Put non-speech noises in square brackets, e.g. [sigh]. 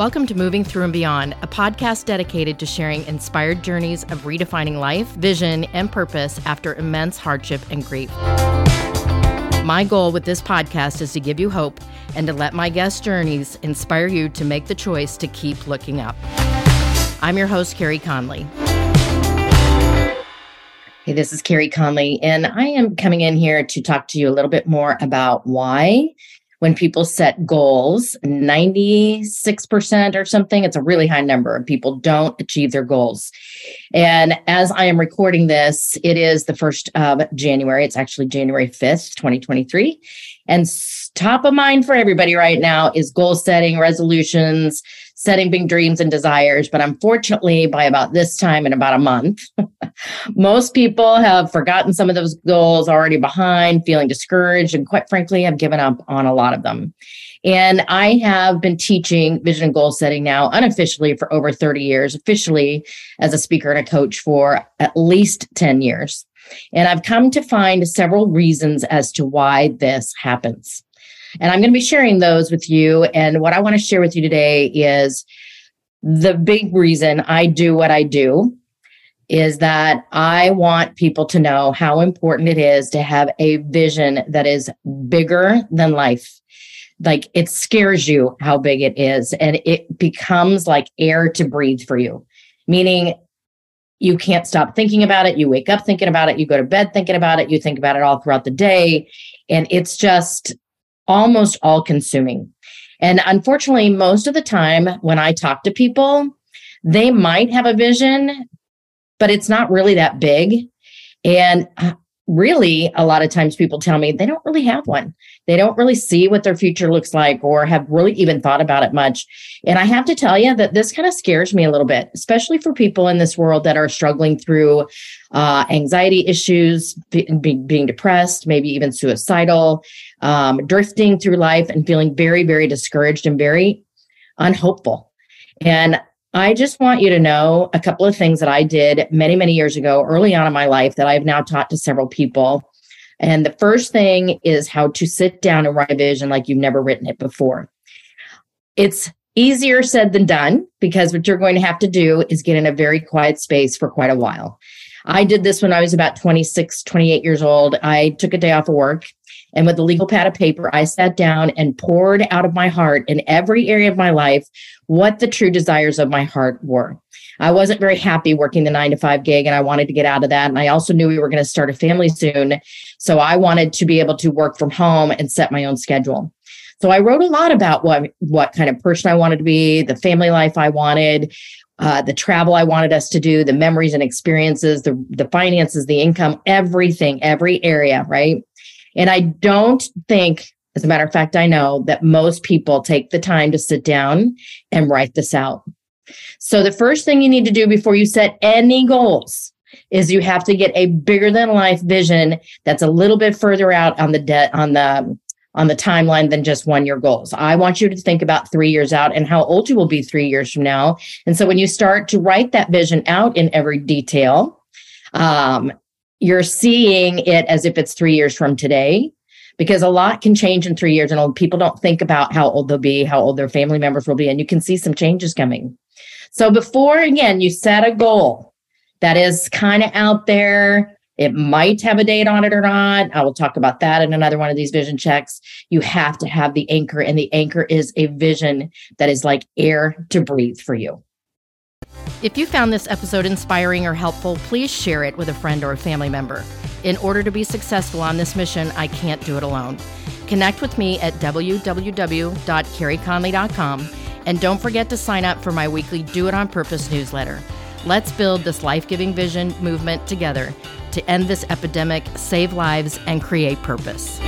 Welcome to Moving Through and Beyond, a podcast dedicated to sharing inspired journeys of redefining life, vision, and purpose after immense hardship and grief. My goal with this podcast is to give you hope and to let my guest journeys inspire you to make the choice to keep looking up. I'm your host, Carey Conley. Hey, this is Carey Conley, and I am coming in here to talk to you a little bit more about why when people set goals, 96% or something, it's a really high number of people don't achieve their goals. And as I am recording this, it is the first of January. It's actually January 5th, 2023. And top of mind for everybody right now is goal setting, resolutions, setting big dreams and desires. But unfortunately, by about this time in about a month, [laughs] most people have forgotten some of those goals already behind, feeling discouraged, and quite frankly, have given up on a lot of them. And I have been teaching vision and goal setting now unofficially for over 30 years, officially as a speaker and a coach for at least 10 years. And I've come to find several reasons as to why this happens. And I'm going to be sharing those with you. And what I want to share with you today is the big reason I do what I do is that I want people to know how important it is to have a vision that is bigger than life. Like it scares you how big it is, and it becomes like air to breathe for you, meaning you can't stop thinking about it. You wake up thinking about it. You go to bed thinking about it. You think about it all throughout the day. And it's just almost all consuming. And unfortunately, most of the time when I talk to people, they might have a vision, but it's not really that big. And uh, really, a lot of times people tell me they don't really have one. They don't really see what their future looks like or have really even thought about it much. And I have to tell you that this kind of scares me a little bit, especially for people in this world that are struggling through uh, anxiety issues, be, be, being depressed, maybe even suicidal, um, drifting through life and feeling very, very discouraged and very unhopeful. And I just want you to know a couple of things that I did many, many years ago, early on in my life, that I've now taught to several people. And the first thing is how to sit down and write a vision like you've never written it before. It's easier said than done because what you're going to have to do is get in a very quiet space for quite a while. I did this when I was about 26, 28 years old. I took a day off of work and with a legal pad of paper, I sat down and poured out of my heart in every area of my life what the true desires of my heart were. I wasn't very happy working the nine to five gig and I wanted to get out of that. And I also knew we were going to start a family soon. So I wanted to be able to work from home and set my own schedule. So I wrote a lot about what, what kind of person I wanted to be, the family life I wanted, uh, the travel I wanted us to do, the memories and experiences, the, the finances, the income, everything, every area, right? And I don't think, as a matter of fact, I know that most people take the time to sit down and write this out. So the first thing you need to do before you set any goals is you have to get a bigger than life vision that's a little bit further out on the debt on the on the timeline than just one year goals. I want you to think about 3 years out and how old you will be 3 years from now. And so when you start to write that vision out in every detail, um, you're seeing it as if it's three years from today because a lot can change in three years and old people don't think about how old they'll be how old their family members will be and you can see some changes coming. So before again you set a goal that is kind of out there. It might have a date on it or not. I will talk about that in another one of these vision checks. You have to have the anchor and the anchor is a vision that is like air to breathe for you if you found this episode inspiring or helpful, please share it with a friend or a family member. In order to be successful on this mission, I can't do it alone. Connect with me at www.careyconley.com and don't forget to sign up for my weekly Do It On Purpose newsletter. Let's build this life giving vision movement together to end this epidemic, save lives, and create purpose.